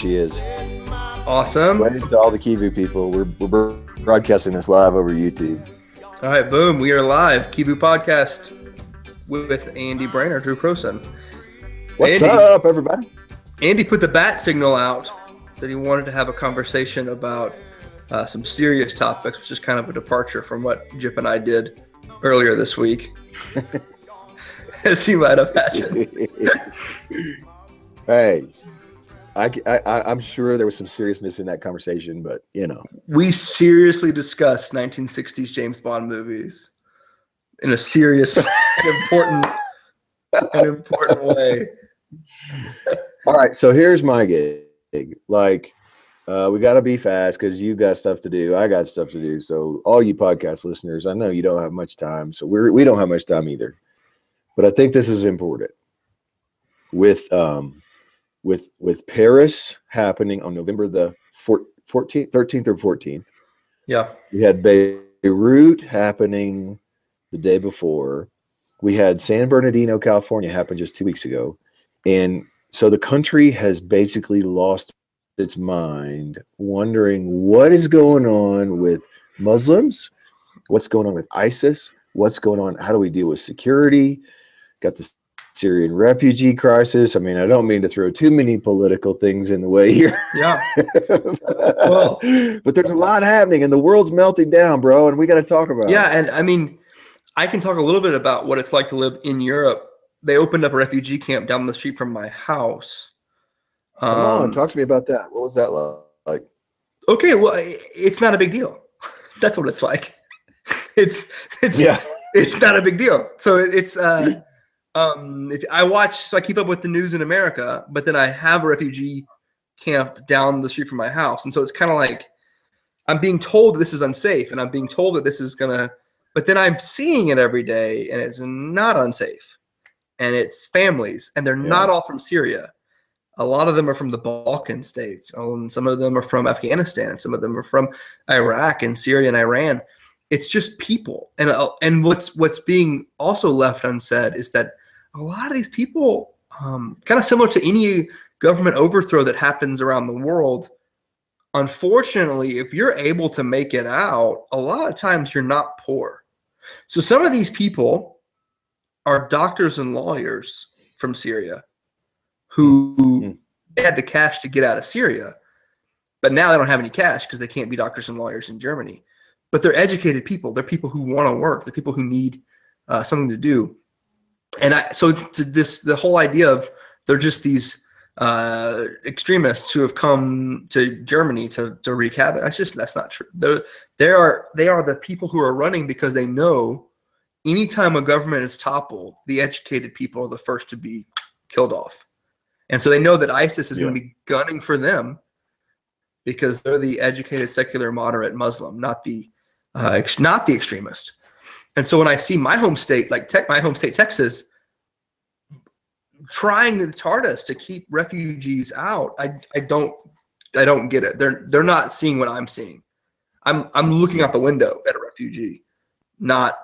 She is. Awesome. Right to all the Kivu people. We're, we're broadcasting this live over YouTube. All right, boom. We are live. Kivu podcast with Andy Brainer, Drew Croson. What's Andy, up, everybody? Andy put the bat signal out that he wanted to have a conversation about uh, some serious topics, which is kind of a departure from what Jip and I did earlier this week. As he might imagine. hey, I, I, I'm sure there was some seriousness in that conversation, but you know, we seriously discussed 1960s James Bond movies in a serious and important, an important way. All right, so here's my gig. Like, uh, we got to be fast because you got stuff to do. I got stuff to do. So, all you podcast listeners, I know you don't have much time. So we're we don't have much time either. But I think this is important. With um, with with Paris happening on November the 14th, 13th or 14th. Yeah. We had Beirut happening the day before. We had San Bernardino, California happen just two weeks ago. And so the country has basically lost its mind, wondering what is going on with Muslims, what's going on with ISIS, what's going on, how do we deal with security? Got the Syrian refugee crisis. I mean, I don't mean to throw too many political things in the way here. Yeah. well, but there's a lot happening and the world's melting down, bro, and we got to talk about yeah, it. and I mean, I can talk a little bit about what it's like to live in Europe. They opened up a refugee camp down the street from my house. Come Um, on, talk to me about that. What was that like? Okay, well, it's not a big deal. That's what it's like. It's it's Yeah. it's not a big deal. So it's uh um if I watch so I keep up with the news in America, but then I have a refugee camp down the street from my house. And so it's kind of like I'm being told this is unsafe and I'm being told that this is gonna but then I'm seeing it every day and it's not unsafe. And it's families and they're not all from Syria. A lot of them are from the Balkan states, and some of them are from Afghanistan, some of them are from Iraq and Syria and Iran. It's just people, and uh, and what's what's being also left unsaid is that a lot of these people, um, kind of similar to any government overthrow that happens around the world, unfortunately, if you're able to make it out, a lot of times you're not poor. So some of these people are doctors and lawyers from Syria who Mm. had the cash to get out of Syria, but now they don't have any cash because they can't be doctors and lawyers in Germany. But they're educated people. They're people who want to work. They're people who need uh, something to do. And I, so to this, the whole idea of they're just these uh, extremists who have come to Germany to to wreak havoc. That's just that's not true. They're, they are they are the people who are running because they know anytime a government is toppled, the educated people are the first to be killed off. And so they know that ISIS is going to be gunning for them because they're the educated, secular, moderate Muslim, not the uh, ex- not the extremist. And so when I see my home state, like tech, my home state, Texas, trying its hardest to keep refugees out, I, I don't I don't get it. They're they're not seeing what I'm seeing. I'm I'm looking out the window at a refugee, not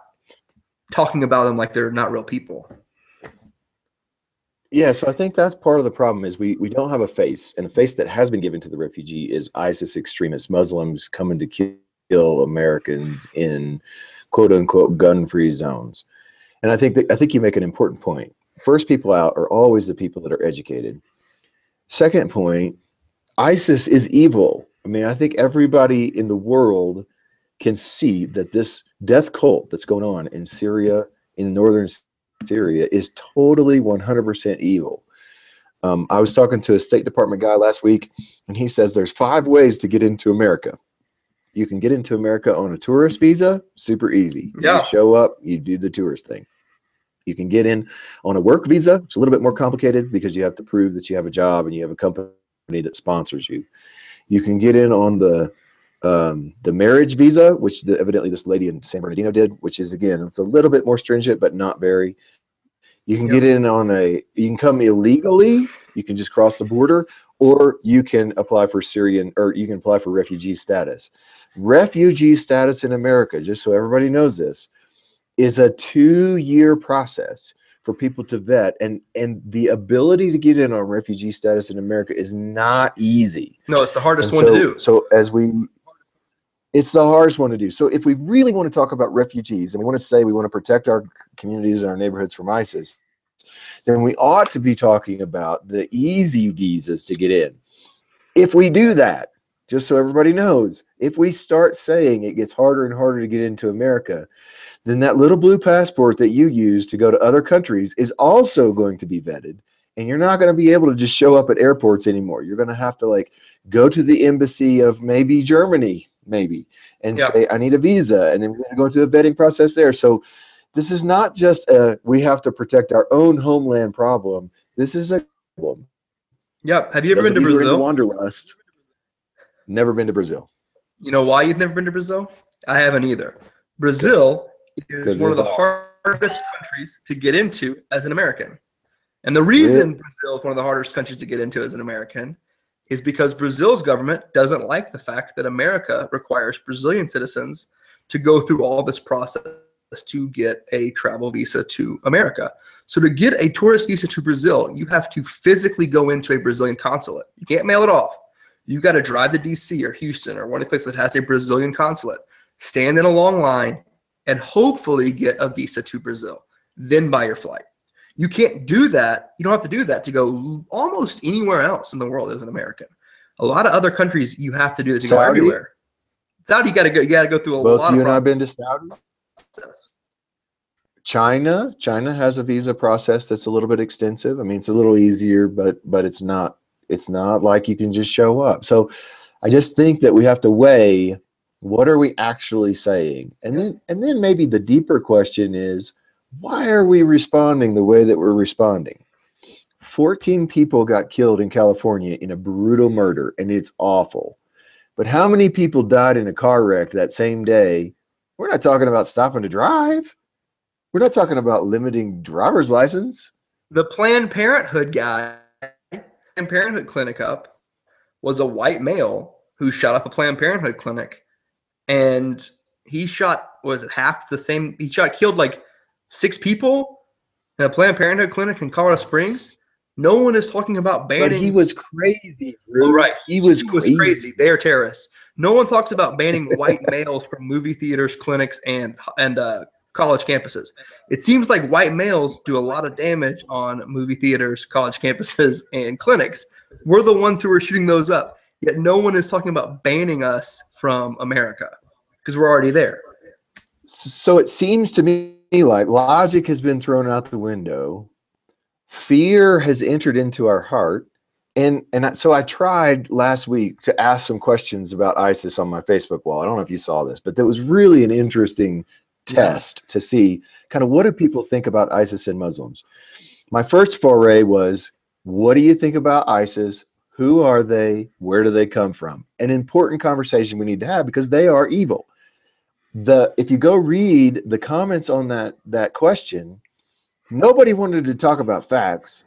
talking about them like they're not real people. Yeah, so I think that's part of the problem is we we don't have a face, and the face that has been given to the refugee is ISIS extremist Muslims coming to kill Americans in quote unquote gun free zones. And I think that I think you make an important point. First people out are always the people that are educated. Second point, ISIS is evil. I mean, I think everybody in the world can see that this death cult that's going on in Syria, in northern Syria, is totally 100% evil. Um, I was talking to a State Department guy last week, and he says there's five ways to get into America. You can get into America on a tourist visa, super easy. You Yeah. show up, you do the tourist thing. You can get in on a work visa. It's a little bit more complicated because you have to prove that you have a job and you have a company that sponsors you. You can get in on the um, the marriage visa, which the, evidently this lady in San Bernardino did, which is again it's a little bit more stringent, but not very. You can Yep. get in on a. You can come illegally. You can just cross the border, or you can apply for Syrian, or you can apply for refugee status. Refugee status in America, just so everybody knows this, is a two-year process for people to vet and and the ability to get in on refugee status in america is not easy. No, it's the hardest And one so, to do. so as we it's the hardest one to do. So if we really want to talk about refugees and we want to say we want to protect our communities and our neighborhoods from isis then we ought to be talking about the easy visas to get in. If we do that just so everybody knows if we start saying it gets harder and harder to get into america then that little blue passport that you use to go to other countries is also going to be vetted and you're not going to be able to just show up at airports anymore you're going to have to like go to the embassy of maybe germany maybe and Yeah. say i need a visa and then we're going to go through a vetting process there so this is not just a we have to protect our own homeland problem this is a problem Yep. Have you ever Those been to of you who are into Brazil? wanderlust never been to brazil You know why you've never been to Brazil? I haven't either. Brazil is one of the hardest countries to get into as an American. And the reason Brazil is one of the hardest countries to get into as an American is because Brazil's government doesn't like the fact that America requires Brazilian citizens to go through all this process to get a travel visa to America. So to get a tourist visa to Brazil, you have to physically go into a Brazilian consulate. You can't mail it off. You got to drive to DC or Houston or one of the places that has a Brazilian consulate, stand in a long line, and hopefully get a visa to Brazil. Then buy your flight. You can't do that. You don't have to do that to go almost anywhere else in the world as an American. A lot of other countries you have to do that to go everywhere. Saudi, you got to go. You got to go through a both lot you and i've been to saudi process. China, China has a visa process that's a little bit extensive. I mean, it's a little easier, but but it's not it's not like you can just show up. So I just think that we have to weigh what are we actually saying? And then and then maybe the deeper question is why are we responding the way that we're responding? 14 people got killed in California in a brutal murder and it's awful. But how many people died in a car wreck that same day? We're not talking about stopping to drive. We're not talking about limiting driver's license. The Planned Parenthood guy, Planned Parenthood clinic up, was a white male who shot up a Planned Parenthood clinic, and he shot was it half the same? He shot killed like six people in a Planned Parenthood clinic in Colorado Springs. No one is talking about But banning. he was crazy. Oh, right. He was, He was crazy. crazy. They are terrorists. No one talks about banning white males from movie theaters, clinics, and and uh, college campuses. It seems like white males do a lot of damage on movie theaters, college campuses, and clinics. We're the ones who are shooting those up. Yet no one is talking about banning us from America because we're already there. So it seems to me like logic has been thrown out the window. Fear has entered into our heart. And and so I tried last week to ask some questions about ISIS on my Facebook wall. I don't know if you saw this, but that was really an interesting test to see kind of what do people think about ISIS and Muslims. My first foray was what do you think about ISIS? Who are they? Where do they come from? An important conversation we need to have because they are evil. The if you go read the comments on that that question, nobody wanted to talk about facts.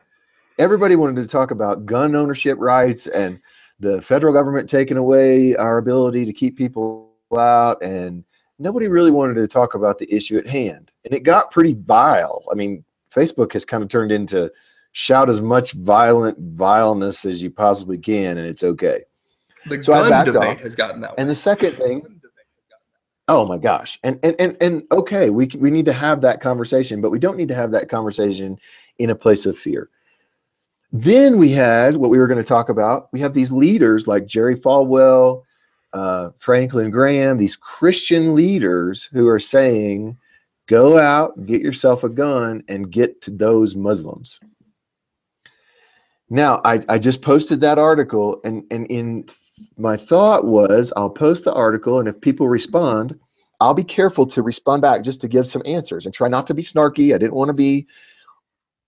Everybody wanted to talk about gun ownership rights and the federal government taking away our ability to keep people out and nobody really wanted to talk about the issue at hand. And it got pretty vile. I mean, Facebook has kind of turned into shout as much violent vileness as you possibly can, and it's okay. The So I gun backed debate off. has gotten that way. And the second thing, oh my gosh, and and and and okay, we we need to have that conversation, but we don't need to have that conversation in a place of fear. Then we had what we were going to talk about. We have these leaders like Jerry Falwell, uh, Franklin Graham, these Christian leaders who are saying, go out, get yourself a gun, and get to those Muslims. Now, I, I just posted that article, and, and in my thought was I'll post the article, and if people respond, I'll be careful to respond back just to give some answers and try not to be snarky. I didn't want to be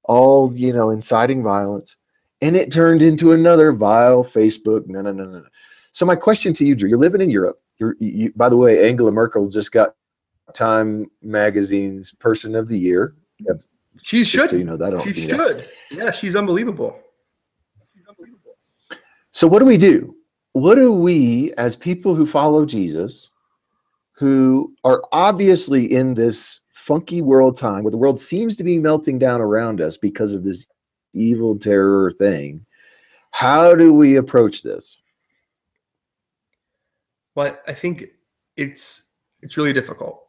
all, you know, inciting violence. And it turned into another vile Facebook. No, no, no, no, no. So my question to you, Drew, you're living in Europe. You're, you, by the way, Angela Merkel just got Time Magazine's Person of the Year. she should. so you know that. She think that- should. Yeah, she's unbelievable. So what do we do? What do we, as people who follow Jesus, who are obviously in this funky world time where the world seems to be melting down around us because of this evil terror thing. How do we approach this? Well, I think it's it's really difficult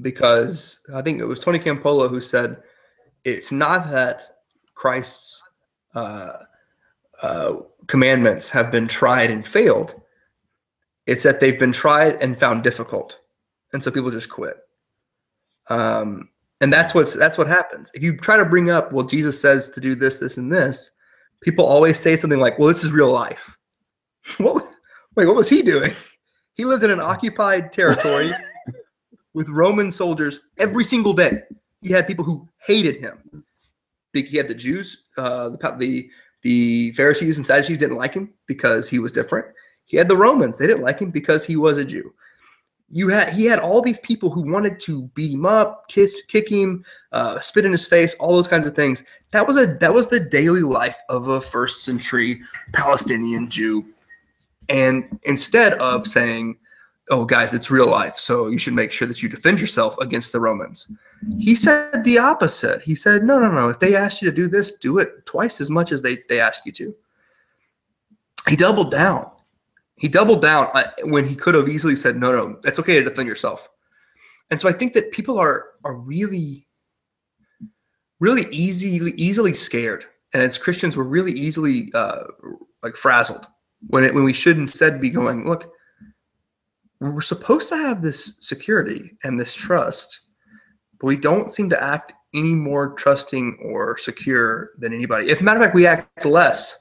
because I think it was Tony Campolo who said it's not that Christ's uh, uh, commandments have been tried and failed. It's that they've been tried and found difficult, and so people just quit. Um, and that's what's that's what happens. If you try to bring up, well, Jesus says to do this, this, and this, people always say something like, "Well, this is real life." what? Wait, what was he doing? He lived in an occupied territory with Roman soldiers every single day. He had people who hated him. He had the Jews, uh, the, the the Pharisees and Sadducees didn't like him because he was different. He had the Romans; they didn't like him because he was a Jew. You had he had all these people who wanted to beat him up, kiss, kick him, uh, spit in his face, all those kinds of things. That was a that was the daily life of a first century Palestinian Jew. And instead of saying, "Oh, guys, it's real life, so you should make sure that you defend yourself against the Romans," he said the opposite. He said, "No, no, no. If they ask you to do this, do it twice as much as they they ask you to." He doubled down he doubled down uh, when he could have easily said, "No, no, that's okay to defend yourself." And so I think that people are are really, really easily easily scared, and as Christians, we're really easily uh, like frazzled when it when we should instead be going, "Look, we're supposed to have this security and this trust, but we don't seem to act any more trusting or secure than anybody. If matter of fact, we act less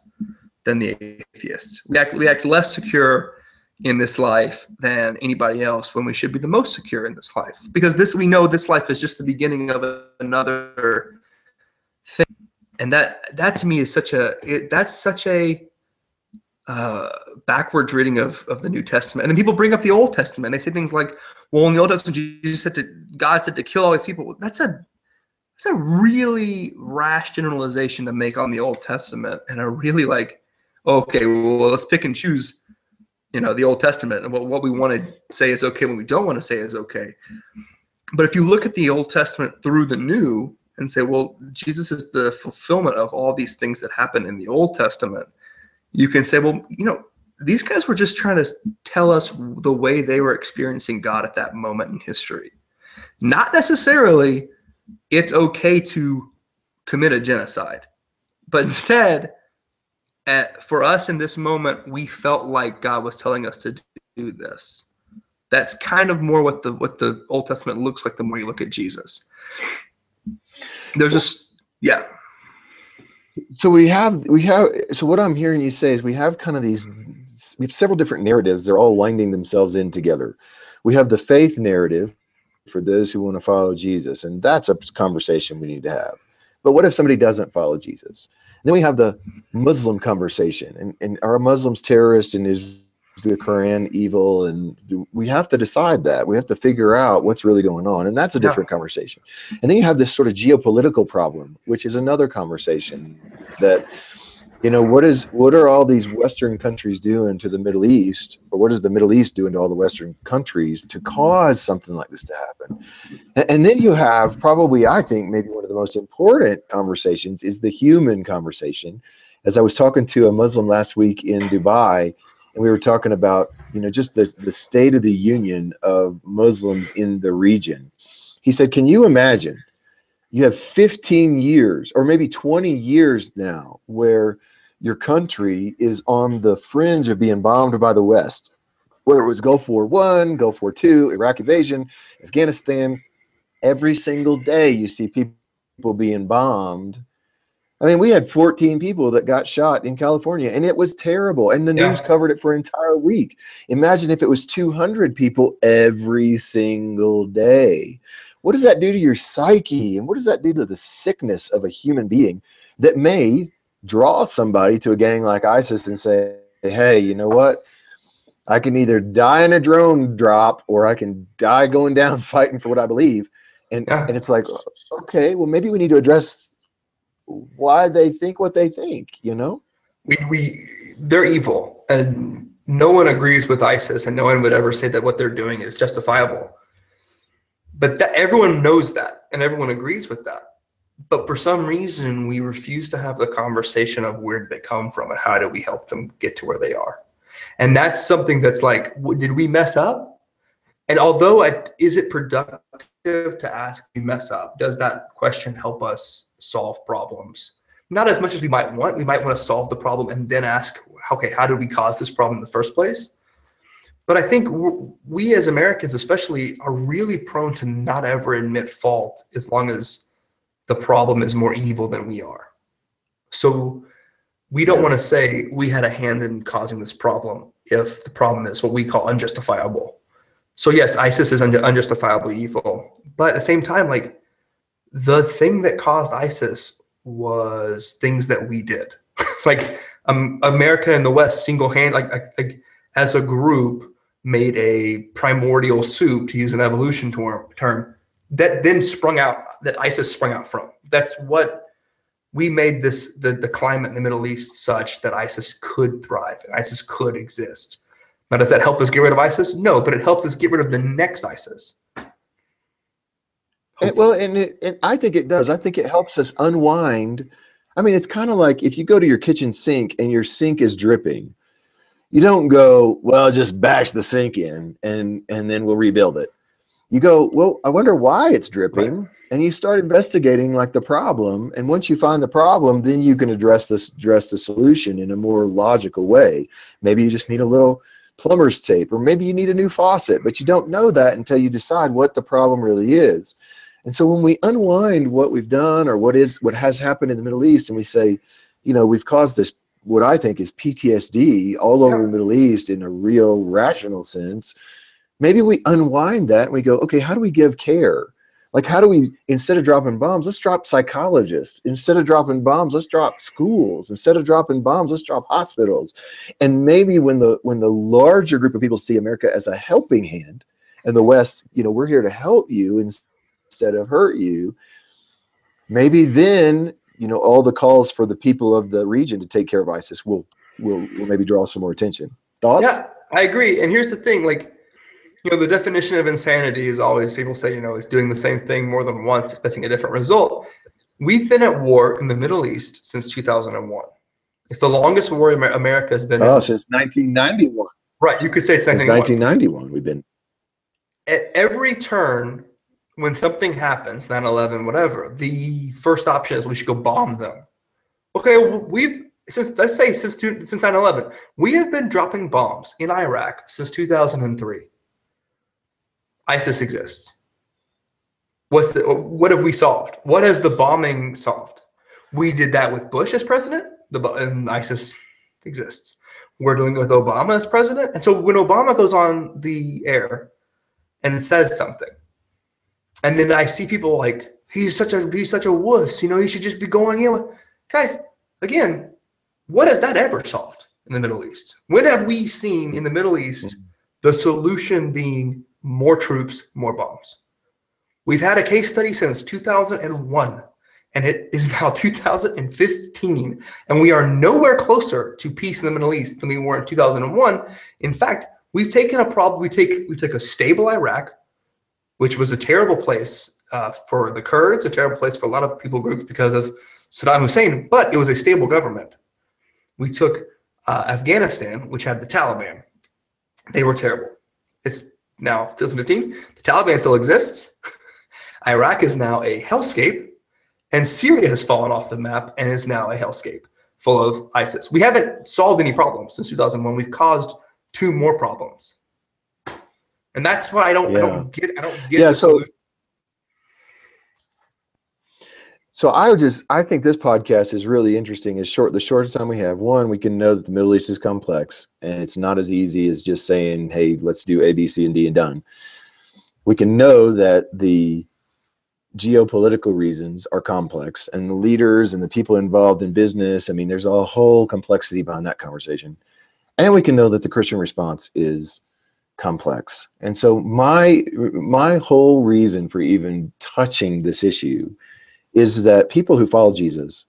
than the atheist. We act, we act less secure in this life than anybody else when we should be the most secure in this life. Because this we know this life is just the beginning of another thing. And that that to me is such a it, that's such a uh, backwards reading of, of the New Testament. And then people bring up the Old Testament. They say things like, well, in the Old Testament, Jesus said to God said to kill all these people. That's a that's a really rash generalization to make on the Old Testament and a really like okay, well, let's pick and choose, you know, the Old Testament and what, what we want to say is okay, what we don't want to say is okay. But if you look at the Old Testament through the New and say, well, Jesus is the fulfillment of all these things that happen in the Old Testament, you can say, well, you know, these guys were just trying to tell us the way they were experiencing God at that moment in history. Not necessarily it's okay to commit a genocide, but instead, at, for us in this moment, we felt like God was telling us to do this. That's kind of more what the what the Old Testament looks like the more you look at Jesus. There's just yeah. So we have we have so what I'm hearing you say is we have kind of these mm-hmm. we have several different narratives. They're all winding themselves in together. We have the faith narrative for those who want to follow Jesus, and that's a conversation we need to have. But what if somebody doesn't follow Jesus? then we have the Muslim conversation, and, and are Muslims terrorists and is the Quran evil? And we have to decide that. We have to figure out what's really going on, and that's a different yeah. conversation. And then you have this sort of geopolitical problem, which is another conversation that you know what is what are all these western countries doing to the middle east or what is the middle east doing to all the western countries to cause something like this to happen and, and, then you have probably i think maybe one of the most important conversations is the human conversation as i was talking to a muslim last week in dubai and we were talking about you know just the, the state of the union of muslims in the region he said can you imagine you have 15 years or maybe 20 years now where your country is on the fringe of being bombed by the West, whether it was Gulf War One, Gulf War Two, Iraq invasion, Afghanistan. Every single day, you see people being bombed. I mean, we had 14 people that got shot in California, and it was terrible. And the yeah. news covered it for an entire week. Imagine if it was 200 people every single day. What does that do to your psyche? And what does that do to the sickness of a human being that may draw somebody to a gang like ISIS and say, hey, you know what? I can either die in a drone drop or I can die going down fighting for what I believe. And, yeah. and it's like, okay, well, maybe we need to address why they think what they think, you know? We, we, they're evil and no one agrees with ISIS and no one would ever say that what they're doing is justifiable. But that everyone knows that and everyone agrees with that. But for some reason, we refuse to have the conversation of where did they come from and how do we help them get to where they are. And that's something that's like, did we mess up? And although I, is it productive to ask we mess up? Does that question help us solve problems? Not as much as we might want. We might want to solve the problem and then ask, okay, how did we cause this problem in the first place? But I think we as Americans, especially, are really prone to not ever admit fault as long as the problem is more evil than we are. So we don't want to say we had a hand in causing this problem if the problem is what we call unjustifiable so yes, ISIS is un- unjustifiably evil, but at the same time, like the thing that caused ISIS was things that we did, like um, America and the West single hand, like, like, like as a group, made a primordial soup to use an evolution term, term that then sprung out that ISIS sprung out from. That's what we made this the, the climate in the Middle East such that ISIS could thrive and ISIS could exist. Now, does that help us get rid of ISIS? No, but it helps us get rid of the next ISIS. And, well, and, it, and I think it does. I think it helps us unwind. I mean, it's kind of like if you go to your kitchen sink and your sink is dripping, you don't go, well, just bash the sink in and and then we'll rebuild it. You go, well, I wonder why it's dripping, right. and you start investigating like the problem. And once you find the problem, then you can address this, address the solution in a more logical way. Maybe you just need a little plumber's tape, or maybe you need a new faucet, but you don't know that until you decide what the problem really is. And so when we unwind what we've done or what is what has happened in the Middle East, and we say, you know, we've caused this what I think is PTSD all over yeah. the Middle East in a real rational sense. Maybe we unwind that and we go, okay, how do we give care? Like, how do we, instead of dropping bombs, let's drop psychologists. Instead of dropping bombs, let's drop schools. Instead of dropping bombs, let's drop hospitals. And maybe when the when the larger group of people see America as a helping hand, and the West, you know, we're here to help you instead of hurt you. Maybe then, you know, all the calls for the people of the region to take care of ISIS will will, will maybe draw some more attention. Thoughts? Yeah, I agree. And here's the thing, like you know, the definition of insanity is always people say, you know, is doing the same thing more than once, expecting a different result. We've been at war in the Middle East since 2001. It's the longest war America has been. Oh, in. since 1991. Right, you could say it's 1991. 1991. We've been at every turn when something happens, 9/11, whatever. The first option is we should go bomb them. Okay, well, we've since let's say since since 9/11, we have been dropping bombs in Iraq since 2003. ISIS exists. What's the what have we solved? What has the bombing solved? We did that with Bush as president. The and ISIS exists. We're doing it with Obama as president. And so when Obama goes on the air and says something, and then I see people like he's such a he's such a wuss. You know, he should just be going in with guys. Again, what has that ever solved in the Middle East? When have we seen in the Middle East mm. the solution being more troops, more bombs. We've had a case study since 2001, and it is now 2015, and we are nowhere closer to peace in the Middle East than we were in 2001. In fact, we've taken a problem. We take we took a stable Iraq, which was a terrible place uh, for the Kurds, a terrible place for a lot of people groups because of Saddam Hussein, but it was a stable government. We took uh, Afghanistan, which had the Taliban. They were terrible. It's now 2015. The Taliban still exists. Iraq is now a hellscape, and Syria has fallen off the map and is now a hellscape full of ISIS. We haven't solved any problems since 2001. We've caused two more problems, and that's why I don't. Yeah. I don't get. I don't get. Yeah. So. Solution. So I would just I think this podcast is really interesting. Is short the shortest time we have. One, we can know that the Middle East is complex and it's not as easy as just saying, "Hey, let's do A, B, C, and D and done." We can know that the geopolitical reasons are complex and the leaders and the people involved in business. I mean, there's a whole complexity behind that conversation. And we can know that the Christian response is complex. And so my my whole reason for even touching this issue is that people who follow Jesus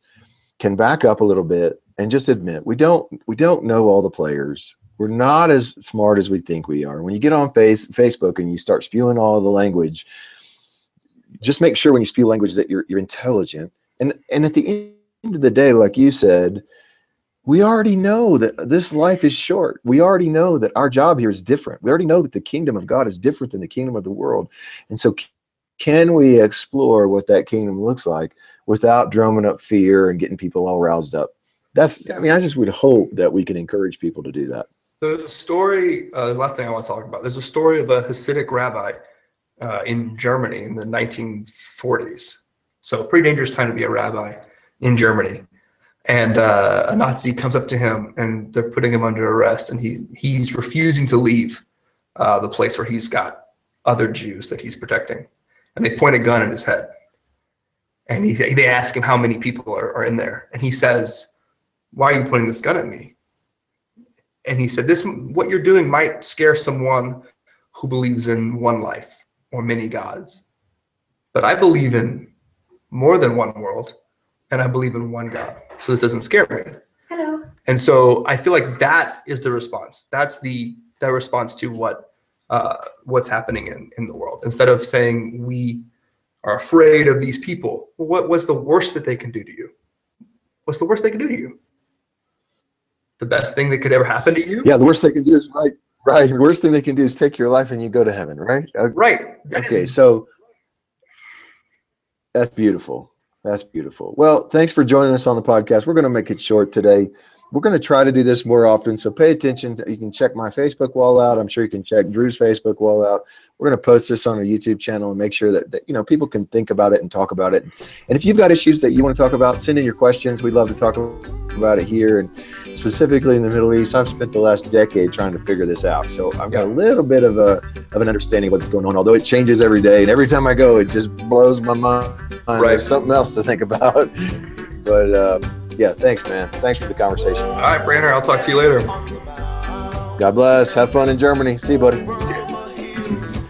can back up a little bit and just admit we don't we don't know all the players. We're not as smart as we think we are. When you get on face, Facebook and you start spewing all the language, just make sure when you spew language that you're you're intelligent. And and at the end of the day, like you said, we already know that this life is short. We already know that our job here is different. We already know that the kingdom of God is different than the kingdom of the world. And so, can we explore what that kingdom looks like without drumming up fear and getting people all roused up? That's, I mean, I just would hope that we can encourage people to do that. There's a story, uh, the last thing I want to talk about, there's a story of a Hasidic rabbi uh, in Germany in the 1940s. So, pretty dangerous time to be a rabbi in Germany and uh, a Nazi comes up to him and they're putting him under arrest, and he he's refusing to leave uh, the place where he's got other Jews that he's protecting, and they point a gun at his head, and he they ask him how many people are, are in there, and he says, "Why are you pointing this gun at me?" And he said, "This what you're doing might scare someone who believes in one life or many gods, but I believe in more than one world." and I believe in one God. So this doesn't scare me. Hello. And so I feel like that is the response. That's the that response to what uh, what's happening in, in the world. Instead of saying we are afraid of these people, well, what was the worst that they can do to you? What's the worst they can do to you? The best thing that could ever happen to you? Yeah, the worst they can do is right. Right. The worst thing they can do is take your life and you go to heaven, right? Right. That okay, is- so that's beautiful. That's beautiful. Well, thanks for joining us on the podcast. We're going to make it short today. We're going to try to do this more often. So pay attention. To, you can check my Facebook wall out. I'm sure you can check Drew's Facebook wall out. We're going to post this on our YouTube channel and make sure that, that you know people can think about it and talk about it. And if you've got issues that you want to talk about, send in your questions. We'd love to talk about it here. And specifically in the Middle East, I've spent the last decade trying to figure this out. So I've got a little bit of a of an understanding of what's going on. Although it changes every day, and every time I go, it just blows my mind. Right. There's something else to think about. But uh, yeah, thanks, man. Thanks for the conversation. All right, Brandon. I'll talk to you later. God bless. Have fun in Germany. See you, buddy. See.